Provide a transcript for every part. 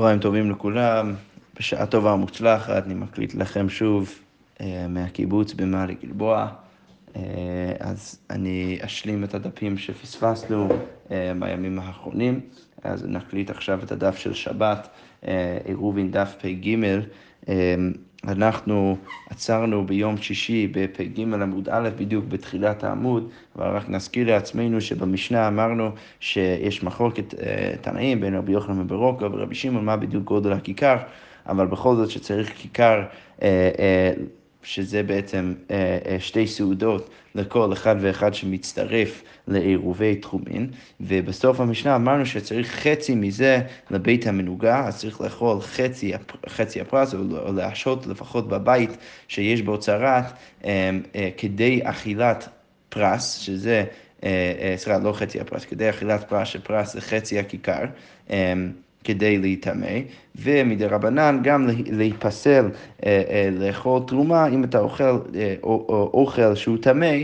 צהריים טובים לכולם, בשעה טובה ומוצלחת, אני מקליט לכם שוב אה, מהקיבוץ במעלה גלבוע. אה, אז אני אשלים את הדפים שפספסנו אה, בימים האחרונים, אז נקליט עכשיו את הדף של שבת, עירובין דף פ"ג. אנחנו עצרנו ביום שישי בפ"ג עמוד א', בדיוק בתחילת העמוד, אבל רק נזכיר לעצמנו שבמשנה אמרנו שיש מחלוקת תנאים בין רבי יוחנן וברוקו ורבי שמעון, מה בדיוק גודל הכיכר, אבל בכל זאת שצריך כיכר שזה בעצם אה, אה, שתי סעודות לכל אחד ואחד שמצטרף לעירובי תחומין, ובסוף המשנה אמרנו שצריך חצי מזה לבית המנוגה, אז צריך לאכול חצי, חצי הפרס, או להשהות לפחות בבית שיש בו צרת, אה, כדי אכילת פרס, שזה, סליחה, לא חצי הפרס, כדי אכילת פרס, שפרס זה חצי הכיכר. כדי להיטמא, ומדי רבנן גם להיפסל אה, אה, לאכול תרומה, אם אתה אוכל אה, אוכל שהוא טמא,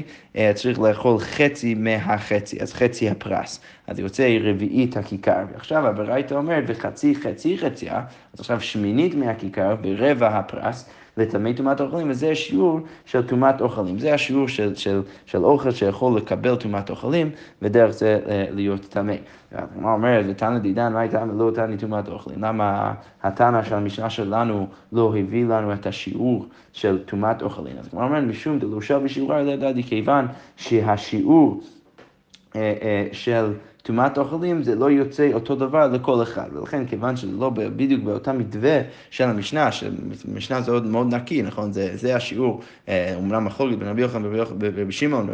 צריך לאכול חצי מהחצי, אז חצי הפרס. אז יוצא רביעית הכיכר, ועכשיו הברייתא אומרת, וחצי חצי חציה, אז עכשיו שמינית מהכיכר ברבע הפרס. לטמא טומאת אוכלים, וזה השיעור של טומאת אוכלים. זה השיעור של, של, של אוכל שיכול לקבל טומאת אוכלים, ודרך זה להיות טמא. הגמרא אומרת, ותנא דידן, מה הייתה לא תני טומאת אוכלים? למה התנא של המשנה שלנו לא הביא לנו את השיעור של טומאת אוכלים? אז הגמרא אומרת, משום דלושה בשיעורה, לא ידעתי, כיוון שהשיעור אה, אה, של... טומאת אוכלים זה לא יוצא אותו דבר לכל אחד, ולכן כיוון שזה לא בדיוק באותה מתווה של המשנה, שמשנה זה עוד מאוד נקי, נכון? זה, זה השיעור, אומנם אה, מחלוקת בין רבי יוחנן ורבי שמעון,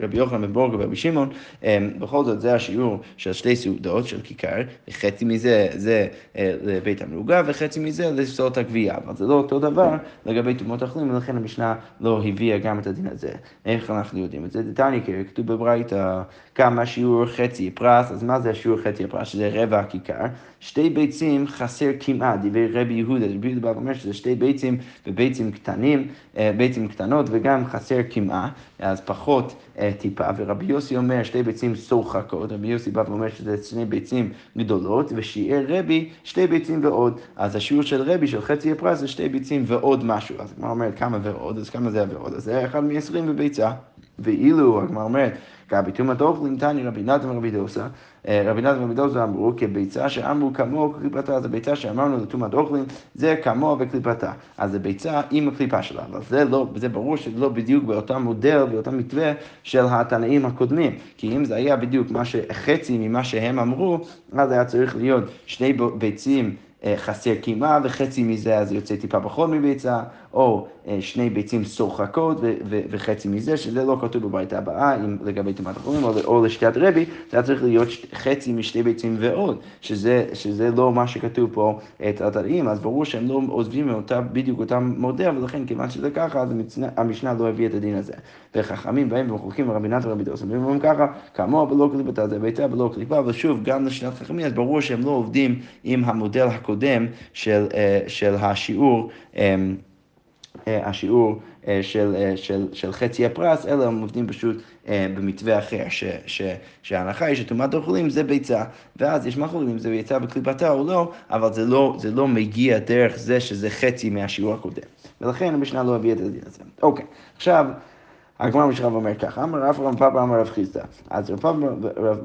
רבי יוחנן בן בורג ורבי שמעון, אה, בכל זאת זה השיעור של שתי סעודות של כיכר, וחצי מזה זה אה, לבית המרוגה, וחצי מזה לסעוד הגבייה, אבל זה לא אותו דבר לגבי טומאות אוכלים, ולכן המשנה לא הביאה גם את הדין הזה. איך אנחנו יודעים את זה? דתניא, כתוב בברייתא, כמה שיעור חצי חצי פרס, אז מה זה השיעור חצי הפרס? שזה רבע הכיכר. שתי ביצים חסר כמעט, דברי רבי יהודה, רבי יהודה בא ואומר שזה שתי ביצים וביצים קטנים, אה, ביצים קטנות וגם חסר כמעט, אז פחות אה, טיפה, ורבי יוסי אומר שתי ביצים שוחקות, רבי יוסי בא ואומר שזה שני ביצים גדולות, ושיער רבי שתי ביצים ועוד, אז השיעור של רבי של חצי הפרס זה שתי ביצים ועוד משהו, אז הגמרא אומרת כמה ועוד, אז כמה זה ועוד, אז זה אחד מ-20 בביצה, ואילו הגמרא אומרת גבי טומאת אוכלים תני רבי נתן ורבי דוסה. אה, רבי נתן ורבי דוסה אמרו כביצה שאמרו כמוה כקליפתה, אז הביצה שאמרנו לטומאת אוכלים זה כמוה וקליפתה. אז זה ביצה עם הקליפה שלה, אבל זה לא, זה ברור שזה לא בדיוק באותה מודל, באותה מתווה של התנאים הקודמים. כי אם זה היה בדיוק מה שחצי ממה שהם אמרו, אז היה צריך להיות שני ביצים אה, חסר קימה וחצי מזה אז יוצא טיפה פחות מביצה, או אה, שני ביצים שוחקות וחצי מזה, שזה לא כתוב בבית הבאה, אם לגבי טומאת החולים או, או לשתיית רבי, זה היה צריך להיות חצי משתי ביצים ועוד, שזה, שזה לא מה שכתוב פה את התרעים, אז ברור שהם לא עוזבים מאותה, בדיוק אותם מודל, ולכן כיוון שזה ככה, אז המשנה לא הביא את הדין הזה. וחכמים באים ומחוקים רבי נתן ורבי דוסם, אומרים ככה, כמוה ולא קליפתה זה ביתה ולא קליפה, ושוב, גם לשיטת חכמים, אז ברור שהם לא עובדים עם המודל הקודם של, אה, של השיעור. אה, השיעור אה, של, אה, של, של חצי הפרס, אלא הם עובדים פשוט במתווה אחר, ש, ש, שההנחה היא שטומאת אוכלים זה ביצה, ואז יש מחלוקת אם זה ביצה בקליפתה או לא, אבל זה לא, זה לא מגיע דרך זה שזה חצי מהשיעור הקודם. ולכן המשנה לא הביאה את הדין הזה. אוקיי, עכשיו... הגמרא משכב אומר ככה, אמר רב רם פאפה אמר רב חיסדא. אז רב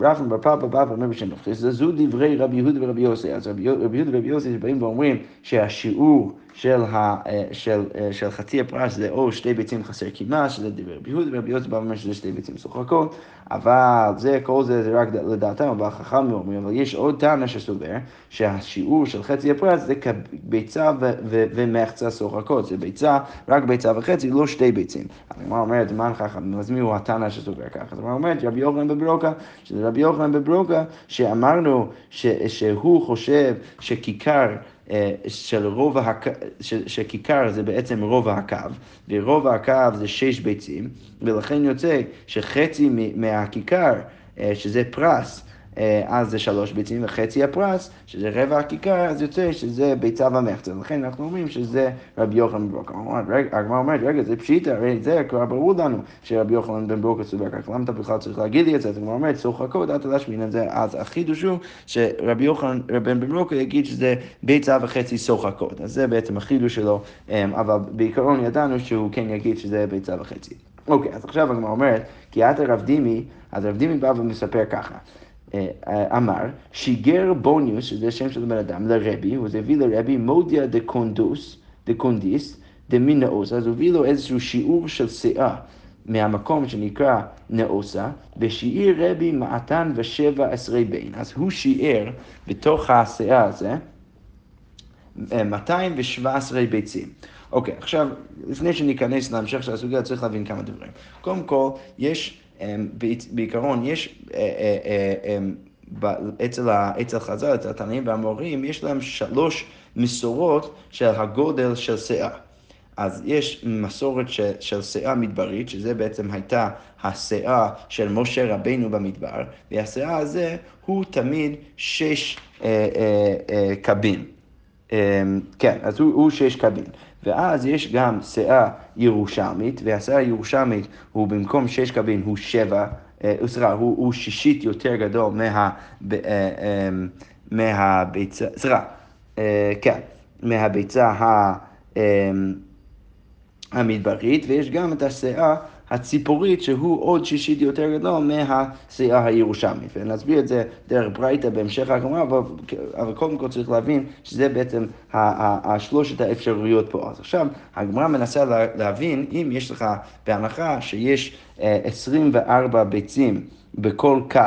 רם בר פאפה בא ואומר בשם רב חיסדא, זו דברי רבי יהודה ורבי יוסי. אז רבי יהודה ורבי יוסי באים ואומרים שהשיעור של, ה, אה, של, אה, של חצי הפרס זה או שתי ביצים חסר קימה, שזה דברי רבי יהודה, ורבי יוסי בא ואומר שזה שתי ביצים שוחקות, אבל זה, כל זה זה רק לדעתם, אבל החכם אומרים, אבל יש עוד טענה שסובר, שהשיעור של חצי הפרס זה כביצה ומחצה שוחקות, זה ביצה, רק ביצה וחצי, לא שתי ביצים. הגמרא אומרת, מה חכם, אז מי הוא הטענה שסובר ככה? אז הגמרא אומרת, רבי יוחנן בברוקה, שזה רבי יוחנן בברוקה, שאמרנו שהוא חושב שכיכר של רוב הקו, שכיכר זה בעצם רוב הקו, ורוב הקו זה שש ביצים, ולכן יוצא שחצי מהכיכר, אה, שזה פרס, אז זה שלוש ביצים, וחצי הפרס, שזה רבע הכיכר, אז יוצא שזה ביצה ומחצה. לכן אנחנו אומרים שזה רבי יוחנן בן ברוקה. הגמרא אומרת, רגע, זה פשיטה, הרי זה כבר ברור לנו שרבי יוחנן בן ברוקה סובר כך, למה אתה בכלל צריך להגיד לי את זה? אז הגמרא אומרת, צוחקות, אל תלשמין את זה. אז החידוש הוא שרבי יוחנן בן ברוקה יגיד שזה ביצה וחצי שוחקות. אז זה בעצם החידוש שלו, אבל בעיקרון ידענו שהוא כן יגיד שזה ביצה וחצי. אוקיי, אז עכשיו הגמרא אומרת, כי אתא רב דימי, אז רב דימי בא ומספר ככה. אה, אמר, שיגר בוניוס, שזה שם של בן אדם, לרבי, הוא הביא לרבי מודיא דה דמן נאוסא, אז הוא הביא לו איזשהו שיעור של סאה מהמקום שנקרא נאוסה, ושיער רבי מעתן ושבע עשרה בין. אז הוא שיער בתוך השאה הזה 217 אה, ביצים. אוקיי, עכשיו, לפני שניכנס להמשך של הסוגיה, צריך להבין כמה דברים. קודם כל, יש, בעיקרון, יש... אה, אה, אמ, אצל, אצל חז"ל, אצל התנאים והמורים, יש להם שלוש מסורות של הגודל של שאה. אז יש מסורת של, של שאה מדברית, שזה בעצם הייתה השאה של משה רבינו במדבר, והשאה הזה הוא תמיד שש אה, אה, אה, קבין. אה, כן, אז הוא, הוא שש קבין. ואז יש גם שאה ירושלמית, והשאה הירושלמית הוא במקום שש קבין הוא שבע, אה, סליחה, הוא, הוא שישית יותר גדול מה, אה, אה, מהביצה, סליחה, כן, מהביצה המדברית, ויש גם את השאה הציפורית, שהוא עוד שישית יותר גדול מהסיעה הירושלמית. ונסביר את זה דרך ברייתא בהמשך הגמרא, אבל, קודם כל צריך להבין שזה בעצם השלושת האפשרויות פה. אז עכשיו, הגמרא מנסה להבין אם יש לך, בהנחה שיש 24 אה, ביצים בכל קו,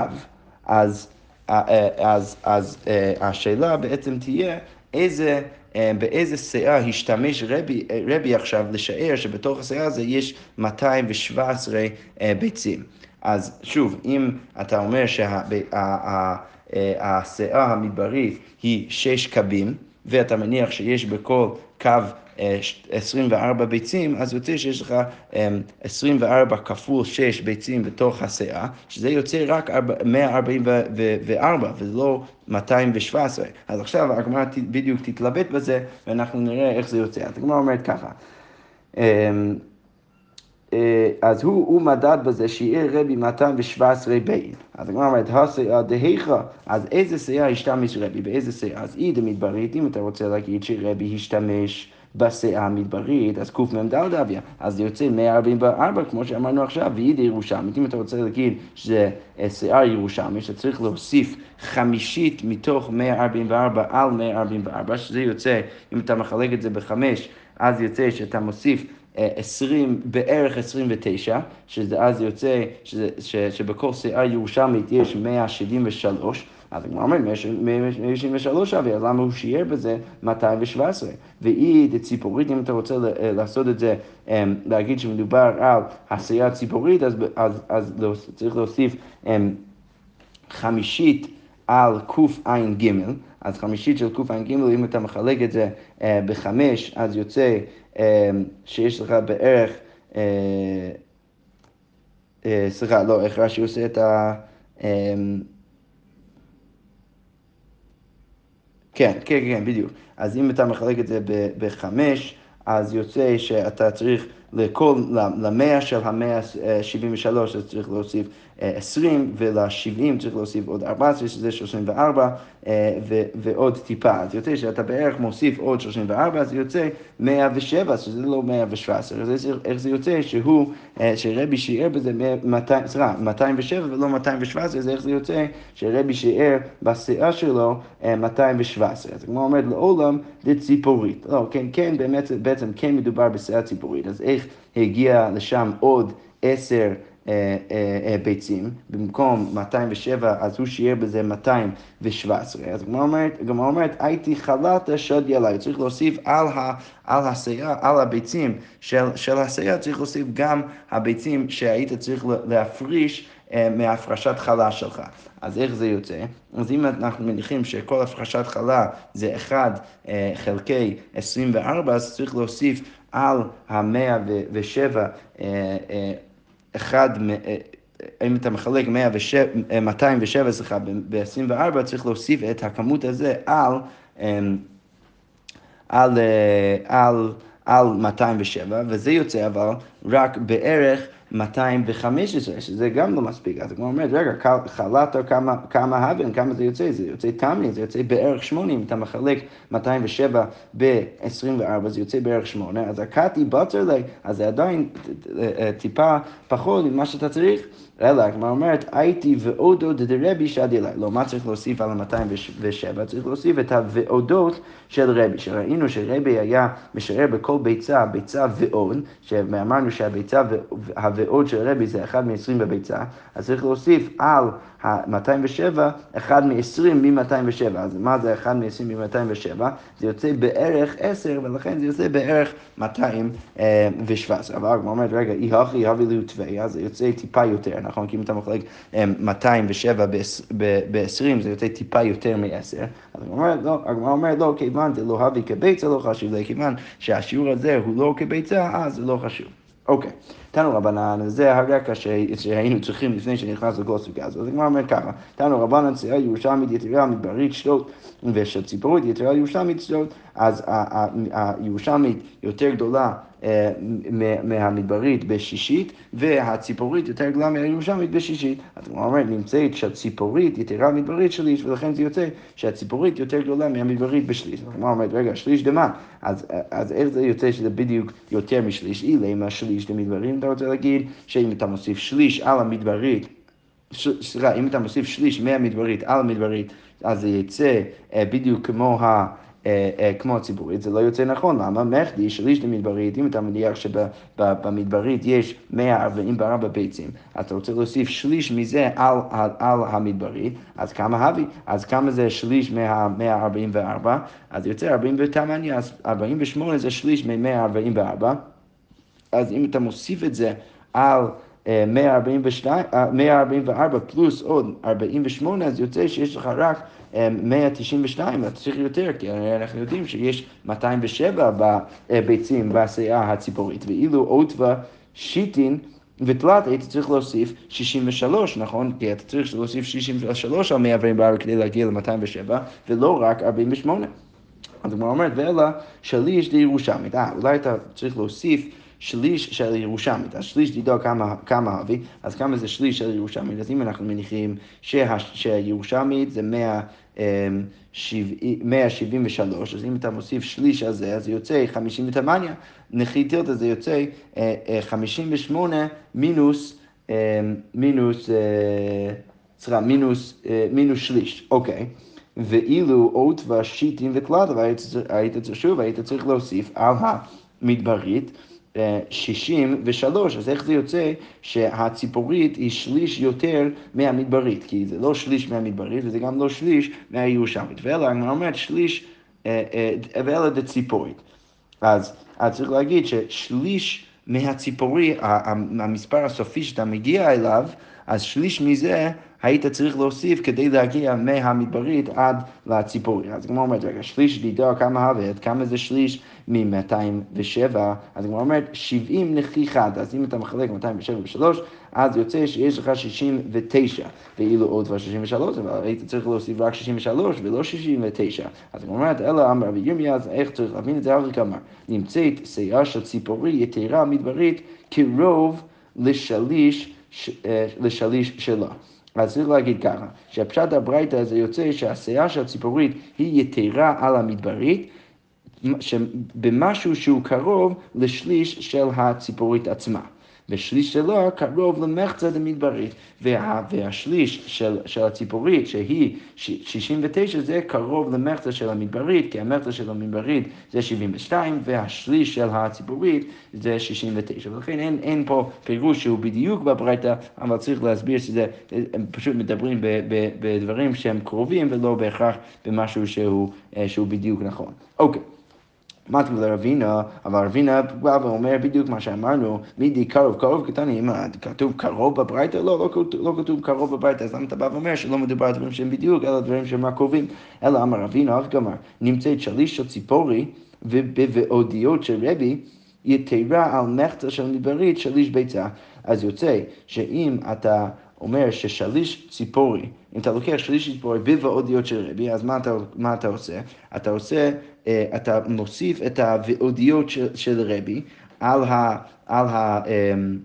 אז, אה, אה, אז, אז, אז השאלה בעצם תהיה איזה... אה, באיזה שאה השתמש רבי, רבי עכשיו לשער שבתוך השאה הזה יש 217 אה, ביצים. אז שוב, אם אתה אומר שהשאה אה, המדברית היא שש קבים, ואתה מניח שיש בכל קו 24 ביצים, אז יוצא שיש לך 24 כפול 6 ביצים בתוך השאה, שזה יוצא רק 144 ולא 217. אז עכשיו הגמרא בדיוק תתלבט בזה, ואנחנו נראה איך זה יוצא. אז הגמרא אומרת ככה. אמ, אה, אז הוא, הוא מדד בזה שיהיה רבי 217 בין. אז הגמרא אומרת, הסאה דהיכא, אז איזה שאה השתמש רבי, באיזה שאה? אז אי דמדברית, אם אתה רוצה להגיד שרבי השתמש בשאה המדברית, אז קמ"ד אביה, אז זה יוצא 144, כמו שאמרנו עכשיו, ואידה ירושלמית. אם אתה רוצה להגיד שזה שאה ירושלמית, שצריך להוסיף חמישית מתוך 144 על 144, שזה יוצא, אם אתה מחלק את זה בחמש, אז יוצא שאתה מוסיף 20, בערך 29, שזה אז יוצא שזה, ש, שבכל שאה ירושלמית יש 173, אז הגמרא אומרת 173 אבי, אז למה הוא שיער בזה 217? ואי דציפורית, אם אתה רוצה אה, לעשות את זה, אמ, להגיד שמדובר על עשייה ציפורית, אז, אז, אז צריך להוסיף אמ, חמישית על קע"ג, אז חמישית של קע"ג, אם אתה מחלק את זה אה, בחמש, אז יוצא אה, שיש לך בערך, סליחה, לא, איך רש"י עושה את ה... כן, כן, כן, בדיוק. אז אם אתה מחלק את זה בחמש, אז יוצא שאתה צריך לכל, למאה של המאה ה-73 אז צריך להוסיף 20, ול-70 צריך להוסיף עוד 14, שזה 34, אה, ועוד טיפה. אז יוצא שאתה בערך מוסיף עוד 34, אז יוצא 107, שזה לא 117. אז איך זה יוצא שהוא, אה, שרבי שיער בזה 200, סליחה, 207 ולא 217, אז איך זה יוצא שרבי שיער בשיאה שלו 217. אה, אז כמו אומרת, לעולם לציפורית. לא, כן, כן, באמת, בעצם כן מדובר בשיאה ציפורית. אז איך הגיע לשם עוד עשר אה, אה, אה, ביצים, במקום 207, אז הוא שיער בזה 217. אז הגמרא אומרת, הייתי חלת שדי עליי, צריך להוסיף על, ה, על הסייע, על הביצים של, של הסייע, צריך להוסיף גם הביצים שהיית צריך להפריש מהפרשת חלה שלך. אז איך זה יוצא? אז אם אנחנו מניחים שכל הפרשת חלה זה 1 חלקי 24, אז צריך להוסיף על המאה ושבע אחד, אם אתה מחלק 107, 207, סליחה, ב-24, צריך להוסיף את הכמות הזה על, אמ, על, אה, על, על 207, וזה יוצא אבל רק בערך 215, שזה גם לא מספיק. אז הוא אומר, רגע, חלטת כמה, כמה הבן, כמה זה יוצא? זה יוצא תמי, זה יוצא בערך 8, אם אתה מחלק 207 ב-24, זה יוצא בערך 8, אז הקאטי לי, אז זה עדיין טיפה פחות ממה שאתה צריך. אלא, הגמרא אומרת, הייתי ועודו דרבי שדי אליי. לא, מה צריך להוסיף על ה-207? צריך להוסיף את הוועודות של רבי, שראינו שרבי היה משער בכל ביצה, ביצה ועוד, שאמרנו שהביצה והוועוד של רבי זה אחד מ-20 בביצה, אז צריך להוסיף על ה-207, אחד מ-20 מ-207. אז מה זה אחד מ-20 מ-207? זה יוצא בערך 10, ולכן זה יוצא בערך 217. אבל הגמרא אומרת, רגע, אי הכי הבי לי תוויה, אז זה יוצא טיפה יותר, נכון? כי אם אתה מחלק 207 ב-20, זה יוצא טיפה יותר מ-10. אז הגמרא אומרת, לא, כיוון זה לא הבי כביצה, לא חשוב, כיוון שהשיעור הזה הוא לא כביצה, אז זה לא חשוב. אוקיי, תנו רבנן, זה הרקע שהיינו צריכים לפני שנכנס לכל סוגיה הזאת. אז הגמרא אומר ככה, תנו רבנן צייה ירושלמית יתרה מדברית שדות, ושל ציפורית יתרה ירושלמית שדות, אז הירושלמית יותר גדולה מהמדברית בשישית, והציפורית יותר גדולה מהירושלמית בשישית. אז הוא אומר, נמצאת שהציפורית יתרה מדברית שליש, ולכן זה יוצא שהציפורית יותר גדולה מהמדברית בשליש. אז הוא אומר, רגע, שליש דמה, אז, אז איך זה יוצא שזה בדיוק יותר משליש? אילא אם השליש למדברית, אתה רוצה להגיד שאם אתה מוסיף שליש על המדברית, סליחה, אם אתה מוסיף שליש מהמדברית על המדברית, אז זה יצא אה, בדיוק כמו ה... אה, אה, כמו הציבורית, זה לא יוצא נכון, למה? מחדי שליש למדברית, אם אתה מניח שבמדברית יש 144 ביצים, אתה רוצה להוסיף שליש מזה על, על, על המדברית, אז כמה הבי? אז כמה זה שליש מה-144? אז יוצא 48, אז 48 זה שליש מ-144, אז אם אתה מוסיף את זה על... 142, אה, 144 פלוס עוד 48, אז יוצא שיש לך רק 192, אתה צריך יותר, כי אנחנו יודעים שיש 207 ביצים בשיאה הציפורית, ואילו עוטווה שיטין ותלת היית צריך להוסיף 63, נכון? כי אתה צריך להוסיף 63 על 144 כדי להגיע ל-207, ולא רק 48. אז הגמרא אומרת, ואלא שליש לירושלמית. אה, אולי אתה צריך להוסיף שליש של ירושלמית. אז שליש דידו כמה, כמה אבי, אז כמה זה שליש של ירושלמית? אז אם אנחנו מניחים שה, שהירושלמית זה 100... 173, אז אם אתה מוסיף שליש על זה, אז זה יוצא 58, נכי טילטה זה יוצא 58 אה, אה, מינוס, אה, מינוס, סליחה, מינוס, מינוס שליש, אוקיי. ואילו אות והשיטים וקלדה, היית צריך, שוב, היית צריך להוסיף על המדברית. 63, אז איך זה יוצא שהציפורית היא שליש יותר מהמדברית? כי זה לא שליש מהמדברית וזה גם לא שליש מהירושלמית. ואלה, אני אומר שליש, אה, אה, ואלה דציפורית. אז, אז צריך להגיד ששליש מהציפורי, המספר הסופי שאתה מגיע אליו, אז שליש מזה היית צריך להוסיף כדי להגיע מהמדברית עד לציפורי. אז כמו אומרת, רגע, שליש דידו כמה הבאת, כמה זה שליש מ-207, אז כמו אומרת, 70 נחיכה, אז אם אתה מחלק 207 ב-3, אז יוצא שיש לך 69, ואילו עוד כבר 63, אבל היית צריך להוסיף רק 63 ולא 69. אז כמו אומרת, אלא אמר רבי ירמיה, אז איך צריך להבין את זה? אריק אמר, נמצאת שיער של ציפורי יתרה מדברית כרוב לשליש, אה, לשליש שלה. אז צריך להגיד ככה, שהפשט הברייתא הזה יוצא שהשיער של הציפורית היא יתרה על המדברית, במשהו שהוא קרוב לשליש של הציפורית עצמה. ושליש שלו קרוב למחצה דמדברית, וה, והשליש של, של הציפורית, שהיא 69, זה קרוב למחצה של המדברית, כי המחצה של המדברית זה 72, והשליש של הציפורית זה 69. ולכן אין, אין פה פירוש שהוא בדיוק בברייתא, אבל צריך להסביר שזה, הם פשוט מדברים ב, ב, בדברים שהם קרובים ולא בהכרח במשהו שהוא, אה, שהוא בדיוק נכון. אוקיי. Okay. מתאים לרבינה, אבל רבינה בא ואומר בדיוק מה שאמרנו, מידי קרוב, קרוב קטנים, כתוב קרוב בברייתא? לא, לא, לא כתוב קרוב בברייתא, אז למה אתה בא ואומר שלא מדובר על דברים שהם בדיוק, אלא דברים שהם רק קרובים? אלא אמר רבינה, אף גמר, נמצאת שליש של ציפורי ובעודיות של רבי, יתרה על מחצה של מדברית שליש ביצה. אז יוצא שאם אתה אומר ששליש ציפורי, אם אתה לוקח שליש ציפורי בוואודיות של רבי, אז מה אתה, מה אתה עושה? אתה עושה, אתה מוסיף את הוואודיות של, של רבי על ה... על ה אמ,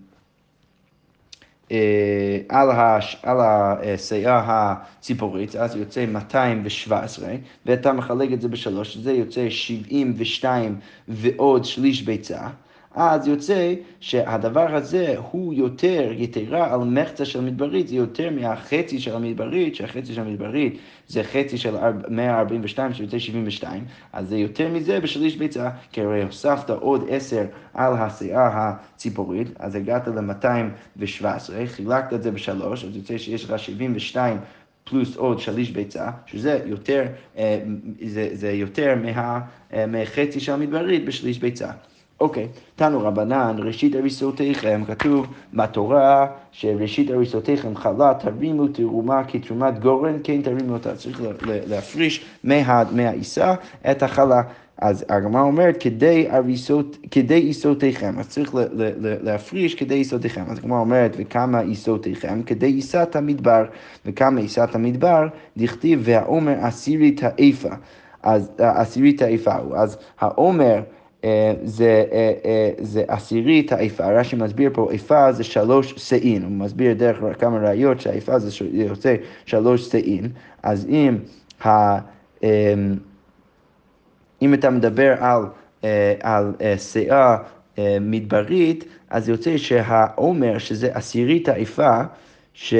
אה, על, הש, על הסייעה הציפורית, אז יוצא 217, ואתה מחלק את זה בשלוש, זה יוצא 72 ועוד שליש ביצה. אז יוצא שהדבר הזה הוא יותר, יתרה על מחצה של מדברית, זה יותר מהחצי של המדברית, שהחצי של המדברית זה חצי של 142 שיוצא 72, אז זה יותר מזה בשליש ביצה, כי הרי הוספת עוד 10 על השיער הציפורית, אז הגעת ל-217, חילקת את זה בשלוש, אז יוצא שיש לך 72 פלוס עוד שליש ביצה, שזה יותר, אה, זה, זה יותר מה, אה, מחצי של המדברית בשליש ביצה. אוקיי, תנו רבנן, ראשית הריסותיכם, כתוב בתורה שראשית הריסותיכם חלה, תרימו תרומה כתרומת גורן, כן תרימו אותה. צריך להפריש מהעיסה את החלה. אז הגמרא אומרת, כדי, הריסות, עיסותיכם, אז צריך להפריש כדי עיסותיכם. אז הגמרא אומרת, וכמה עיסותיכם? כדי עיסת המדבר. וכמה עיסת המדבר? דכתיב, והעומר עשירית האיפה. אז עשירית האיפה הוא. אז העומר... אה, זה, אה, אה, זה עשירית האיפה, רש"י מסביר פה, איפה זה שלוש שאין, הוא מסביר דרך כמה ראיות שהאיפה זה יוצא שלוש שאין, אז אם, ה, אם אתה מדבר על, על שאה מדברית, אז יוצא שהעומר, שזה עשירית האיפה, ש...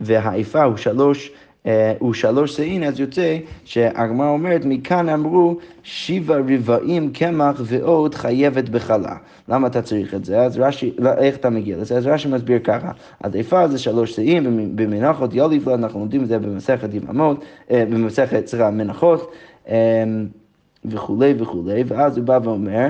והאיפה הוא שלוש הוא שלוש שאין, אז יוצא שהגמרא אומרת, מכאן אמרו שבע רבעים קמח ועוד חייבת בחלה. למה אתה צריך את זה? אז רש"י, לא, איך אתה מגיע לזה? אז רש"י מסביר ככה, אז איפה זה שלוש שאין, במנחות יוליבלה, אנחנו לומדים את זה במסכת יממות, אה, במסכת, סליחה, מנחות. אה, וכולי וכולי, ואז הוא בא ואומר,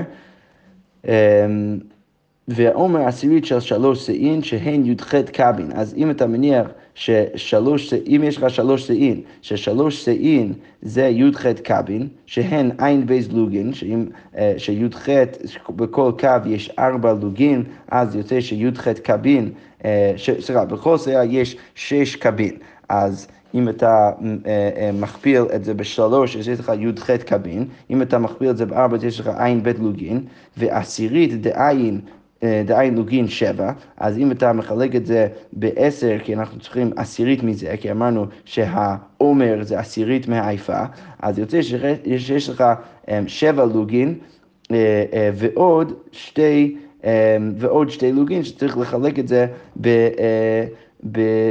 ועומר עשירית של שלוש שאין שהן י"ח קבין. אז אם אתה מניח ששלוש, אם יש לך שלוש שאין, ששלוש שאין זה י"ח קבין, שהן עין בייז לוגין, אה, שי"ח בכל קו יש ארבע לוגין, אז יוצא שי"ח קבין, אה, סליחה, בכל שאה יש שש קבין. אז אם אתה אה, מכפיל את זה בשלוש, אז יש לך י"ח קבין, אם אתה מכפיל את זה בארבע, יש לך עין בית לוגין, ועשירית דעין דהיינו לוגין שבע, אז אם אתה מחלק את זה בעשר, כי אנחנו צריכים עשירית מזה, כי אמרנו שהעומר זה עשירית מהעיפה, אז יוצא שיש לך אה, שבע לוגין אה, ועוד שתי, ועוד שתי לוגין שצריך לחלק את זה ב...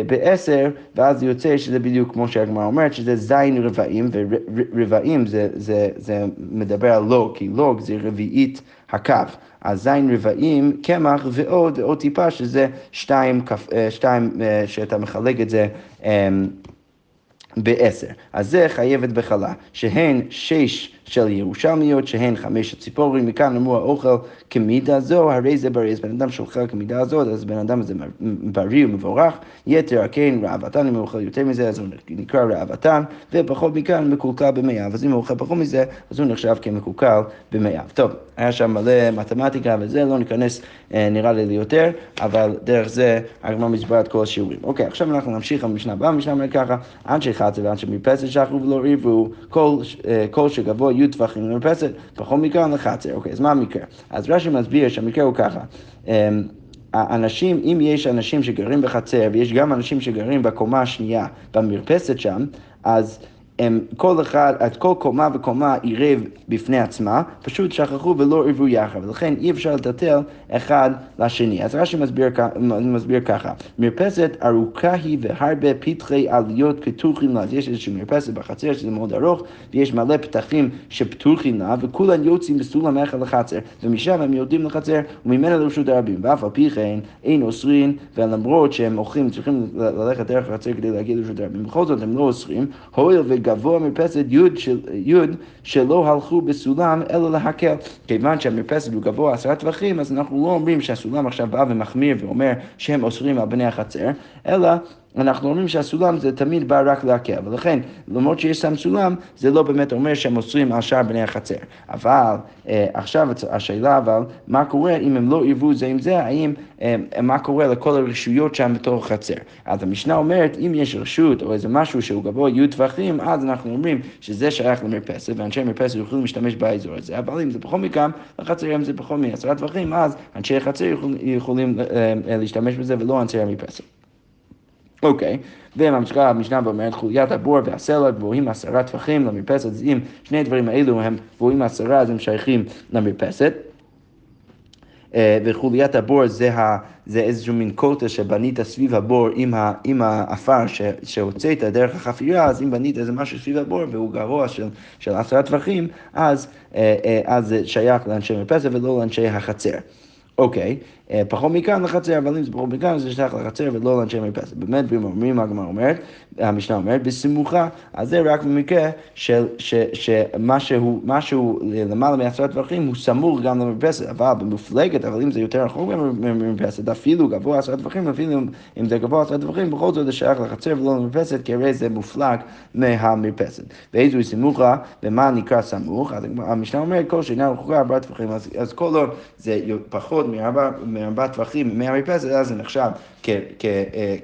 בעשר, ואז יוצא שזה בדיוק כמו שהגמרא אומרת, שזה זין רבעים, ורבעים זה, זה, זה מדבר על לוג, כי לוג זה רביעית הקו. אז זין רבעים, קמח ועוד, ועוד טיפה, שזה שתיים, אה, שתיים אה, שאתה מחלק את זה אמ, בעשר. אז זה חייבת בחלה, שהן שש של ירושלמיות, שהן חמש הציפורים, מכאן אמרו האוכל כמידה זו, הרי זה בריא. אז בן אדם שאוכל כמידה הזאת, אז בן אדם הזה בריא ומבורך, יתר הכן ראוותן, אם הוא אוכל יותר מזה, אז הוא נקרא ראוותן, ופחות מכאן מקולקל במאיו. אז אם הוא אוכל פחות מזה, אז הוא נחשב כמקולקל במאיו. טוב, היה שם מלא מתמטיקה וזה, לא ניכנס אה, נראה לי ליותר, אבל דרך זה הגמרא מסבר את כל השיעורים. אוקיי, עכשיו אנחנו נמשיך במשנה הבאה, המשנה אומרת ככה, אנשי חצה ואנשי מרפסת שחרו ולא ריבו, כל, אה, כל שגבוה יהיו טווחים למרפסת, פחות מכאן לחצר. אוקיי, אז מה המקרה? אז רש"י מסביר שהמקרה הוא ככה. אמ, האנשים, אם יש אנשים שגרים בחצר ויש גם אנשים שגרים בקומה השנייה במרפסת שם, אז הם כל אחד, את כל קומה וקומה עירב בפני עצמה, פשוט שכחו ולא עירבו יחד, ולכן אי אפשר לטלטל אחד לשני. אז רש"י מסביר, מסביר ככה, מרפסת ארוכה היא והרבה פתחי עליות פתוחים לה, אז יש איזושהי מרפסת בחצר שזה מאוד ארוך, ויש מלא פתחים שפתוחים לה, וכולם יוצאים בסולם אחד לחצר, ומשם הם יורדים לחצר, וממנה לרשות הרבים, ואף על פי כן אין אוסרים, ולמרות שהם הולכים, צריכים ללכת דרך החצר כדי להגיע לרשות הרבים, בכל זאת הם לא אוסרים, הואיל וגם גבוה מרפסת יוד, של, יוד שלא הלכו בסולם אלא להקל. כיוון שהמרפסת הוא גבוה עשרה טווחים, אז אנחנו לא אומרים שהסולם עכשיו בא ומחמיר ואומר שהם אוסרים על בני החצר, אלא אנחנו אומרים שהסולם זה תמיד בא רק להקל, ולכן למרות שיש שם סולם, זה לא באמת אומר שהם אוסרים על שאר בני החצר. אבל אה, עכשיו השאלה אבל, מה קורה אם הם לא ערבו זה עם זה, האם, אה, מה קורה לכל הרשויות שם בתוך החצר. אז המשנה אומרת, אם יש רשות או איזה משהו שהוא גבוה יהיו טווחים, אז אנחנו אומרים שזה שייך למרפסת, ואנשי מרפסת יכולים להשתמש באזור הזה, אבל אם זה פחות מכאן, לחצר אם זה פחות מעשרה טווחים, אז אנשי החצר יכולים, יכולים אה, להשתמש בזה ולא אנשי המרפסת. אוקיי, וממשיכה המשנה ואומרת חוליית הבור והסלע גבוהים עשרה טפחים למרפסת, אז אם שני הדברים האלו הם גבוהים עשרה אז הם שייכים למרפסת. אה, וחוליית הבור זה, ה, זה איזשהו מין קוטה שבנית סביב הבור עם, ה, עם העפר שהוצאת דרך החפירה, אז אם בנית איזה משהו סביב הבור והוא גרוע של, של עשרה טווחים, אז, אה, אה, אז זה שייך לאנשי מרפסת ולא לאנשי החצר. אוקיי, אה, פחות מכאן לחצר, אבל אם זה פחות מכאן זה שייך לחצר ולא לאנשי מרפסת. באמת, ואם אומרים, הגמרא אומרת, המשנה אומרת, בסמוכה, אז זה רק במקרה של שמשהו משהו למעלה מעשרת טווחים הוא סמוך גם למרפסת, אבל במופלגת, אבל אם זה יותר רחוק ממרפסת, אפילו גבוה עשרת טווחים, אפילו אם זה גבוה עשרת טווחים, בכל זאת זה שייך לחצר ולא למרפסת, כי הרי זה מופלג מהמרפסת. ואיזו היא סמוכה, ומה נקרא סמוך? אז המשנה אומרת, כל שאינה רחוקה ארבעה טווחים, אז כל עוד זה פחות מארבעה מארבע טווחים מהמרפסת, אז זה נחשב אה,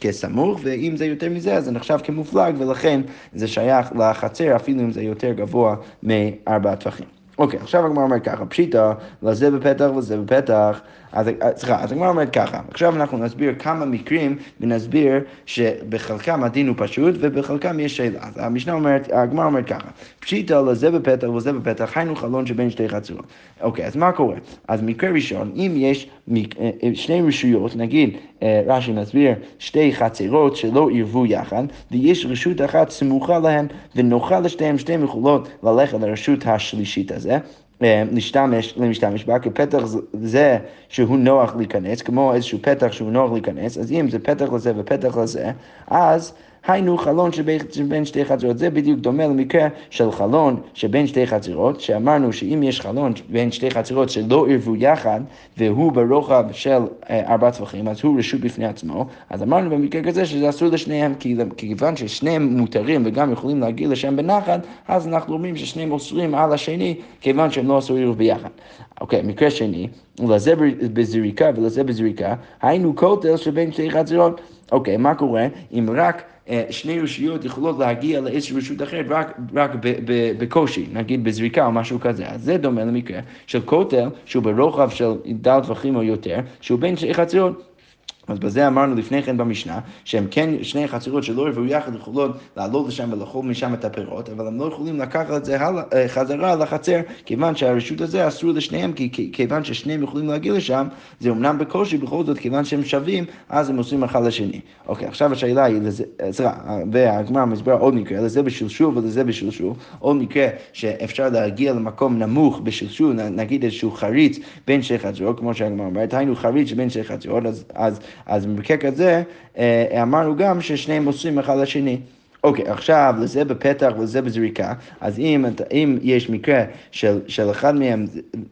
כסמוך, ואם זה יותר מזה, אז זה נחשב כמופלג, ולכן זה שייך לחצר, אפילו אם זה יותר גבוה מארבע טווחים. אוקיי, עכשיו הגמרא אומר ככה, פשיטא, לזה בפתח ולזה בפתח, אז סליחה, אז הגמרא אומרת ככה, עכשיו אנחנו נסביר כמה מקרים ונסביר שבחלקם הדין הוא פשוט ובחלקם יש שאלה. אז המשנה אומרת, הגמרא אומרת ככה, פשיטא לזה בפתח ולזה בפתח, היינו חלון שבין שתי חצרות. אוקיי, אז מה קורה? אז מקרה ראשון, אם יש אה, אה, שני רשויות, נגיד, אה, רש"י מסביר, שתי חצרות שלא ערבו יחד, ויש רשות אחת סמוכה להן, ונוכל לשתיהן שתי מכולות ללכת לרשות השלישית הזה. להשתמש, למשתמש בה כפתח זה שהוא נוח להיכנס, כמו איזשהו פתח שהוא נוח להיכנס, אז אם זה פתח לזה ופתח לזה, אז היינו חלון שבין שתי חצרות. זה בדיוק דומה למקרה של חלון שבין שתי חצרות, שאמרנו שאם יש חלון בין שתי חצרות שלא ערבו יחד, והוא ברוחב של אה, ארבע טווחים, אז הוא רשות בפני עצמו, אז אמרנו במקרה כזה שזה אסור לשניהם, כי כיוון ששניהם מותרים וגם יכולים להגיע לשם בנחת, אז אנחנו אומרים ששניהם אוסרים על השני, כיוון שהם לא אסור ערב ביחד. אוקיי, מקרה שני, לזה בזריקה ולזה בזריקה, היינו כותל שבין שתי חצרות. אוקיי, מה קורה אם רק... אה, שני רשויות יכולות להגיע לאיזושהי רשות אחרת רק, רק בקושי, נגיד בזריקה או משהו כזה. אז זה דומה למקרה של כותל שהוא ברוחב של דל טווחים או יותר, שהוא בין שתי חצרות. אז בזה אמרנו לפני כן במשנה, שהם כן שני חצרות שלא יבואו יחד יכולות לעלות לשם ולאכול משם את הפירות, אבל הם לא יכולים לקחת את זה אה, חזרה לחצר, כיוון שהרשות הזה אסור לשניהם, כי כיוון ששניהם יכולים להגיע לשם, זה אמנם בקושי, בכל זאת, כיוון שהם שווים, אז הם עושים אחד לשני. אוקיי, עכשיו השאלה היא, סליחה, והגמרא מסבירה עוד מקרה, לזה בשלשול ולזה בשלשול, עוד מקרה שאפשר להגיע למקום נמוך בשלשול, נגיד איזשהו חריץ בין שתי חצרות, כמו שהגמרא אומרת, היינו חריץ בין שתי חצרות, אז, אז אז במקרה כזה אה, אמרנו גם ששניהם מוסרים אחד לשני. אוקיי, okay, עכשיו לזה בפתח ולזה בזריקה, אז אם, אם יש מקרה של, של אחד מהם,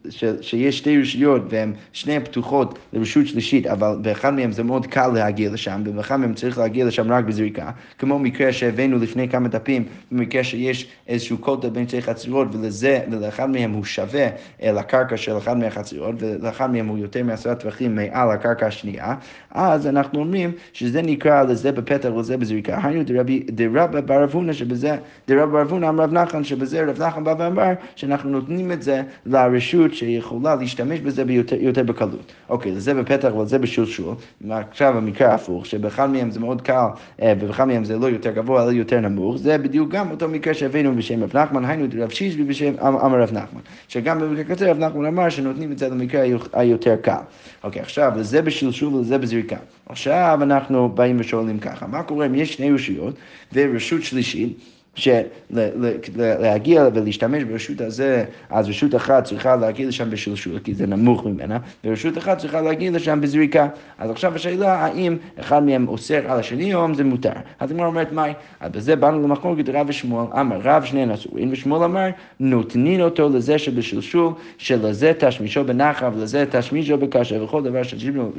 של, שיש שתי רשויות והן שניהן פתוחות לרשות שלישית, אבל באחד מהם זה מאוד קל להגיע לשם, ובאחד מהם צריך להגיע לשם רק בזריקה, כמו מקרה שהבאנו לפני כמה דפים, במקרה שיש איזשהו קוטה בין שתי חצרות ולזה, ולאחד מהם הוא שווה לקרקע של אחד מהחצרות, ולאחד מהם הוא יותר מעשרה טווחים מעל הקרקע השנייה, אז אנחנו אומרים שזה נקרא לזה בפתח ולזה בזריקה. היינו דרבי, דרבי רבא בר רב הונא שבזה, דרב בר רב הונא אמר רב נחמן שבזה רב נחמן בא ואמר שאנחנו נותנים את זה לרשות שיכולה להשתמש בזה ביותר, יותר בקלות. אוקיי, לזה בפתח ולזה בשלשול. עכשיו המקרה ההפוך, שבאחד מהם זה מאוד קל אה, ובאחד מהם זה לא יותר גבוה אלא יותר נמוך, זה בדיוק גם אותו מקרה שהבאנו בשם רב נחמן, היינו רב שישבי בשם אמר רב נחמן. שגם במקרה כזה רב נחמן אמר שנותנים את זה למקרה היותר קל. אוקיי, עכשיו לזה בשלשול ולזה בזריקה. עכשיו אנחנו באים ושואלים ככה, מה קורה אם יש שני רשויות ורשות שלישית שלהגיע ולהשתמש ברשות הזה, אז רשות אחת צריכה להגיע לשם בשלשול, כי זה נמוך ממנה, ורשות אחת צריכה להגיע לשם בזריקה. אז עכשיו השאלה, האם אחד מהם אוסר על השני או אם זה מותר. אז הגמרא אומרת, מאי? אז בזה באנו למחלוקת רב ושמואל, אמר רב שניהם אסורים, ושמואל אמר, נותנין אותו לזה שבשלשול, שלזה תשמישו בנחל ולזה תשמישו בקשה, וכל דבר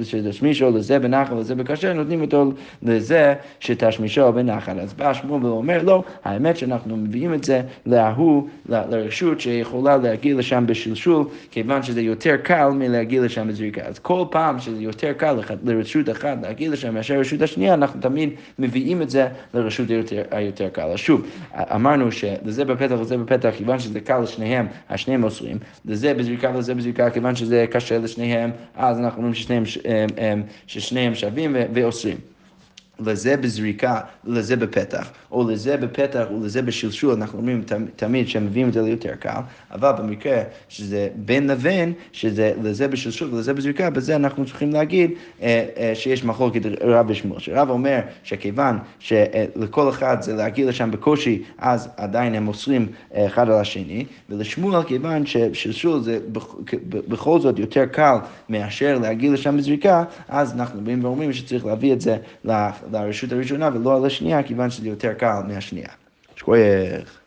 שתשמישו לזה בנחל ולזה בקשה, נותנים אותו לזה שתשמישו בנחל. אז בא שמואל ואומר, לא, האמת שאנחנו מביאים את זה להוא, לרשות שיכולה להגיע לשם בשלשול, כיוון שזה יותר קל מלהגיע לשם בזריקה. אז כל פעם שזה יותר קל לרשות אחת להגיע לשם מאשר לרשות השנייה, אנחנו תמיד מביאים את זה לרשות היותר, היותר קל. אז שוב, אמרנו שלזה בפתח וזה בפתח, כיוון שזה קל לשניהם, השניהם אוסרים, לזה בזריקה ולזה בזריקה, כיוון שזה קשה לשניהם, אז אנחנו אומרים ששניהם, הם- הם- ששניהם שווים ואוסרים. לזה בזריקה, לזה בפתח, או לזה בפתח ולזה בשלשול, אנחנו אומרים תמ- תמיד שהם מביאים את זה ליותר קל, אבל במקרה שזה בין לבין, שזה לזה בשלשול ולזה בזריקה, בזה אנחנו צריכים להגיד אה, אה, שיש מחלוקת רב ושמואל, שרב אומר שכיוון שלכל אחד זה להגיע לשם בקושי, אז עדיין הם אוסרים אה, אחד על השני, ולשמואל כיוון ששלשול זה בכל זאת יותר קל מאשר להגיע לשם בזריקה, אז אנחנו באים ואומרים שצריך להביא את זה ל- לרשות הראשונה ולא על השנייה, כיוון שזה יותר קל מהשנייה. שכוייך.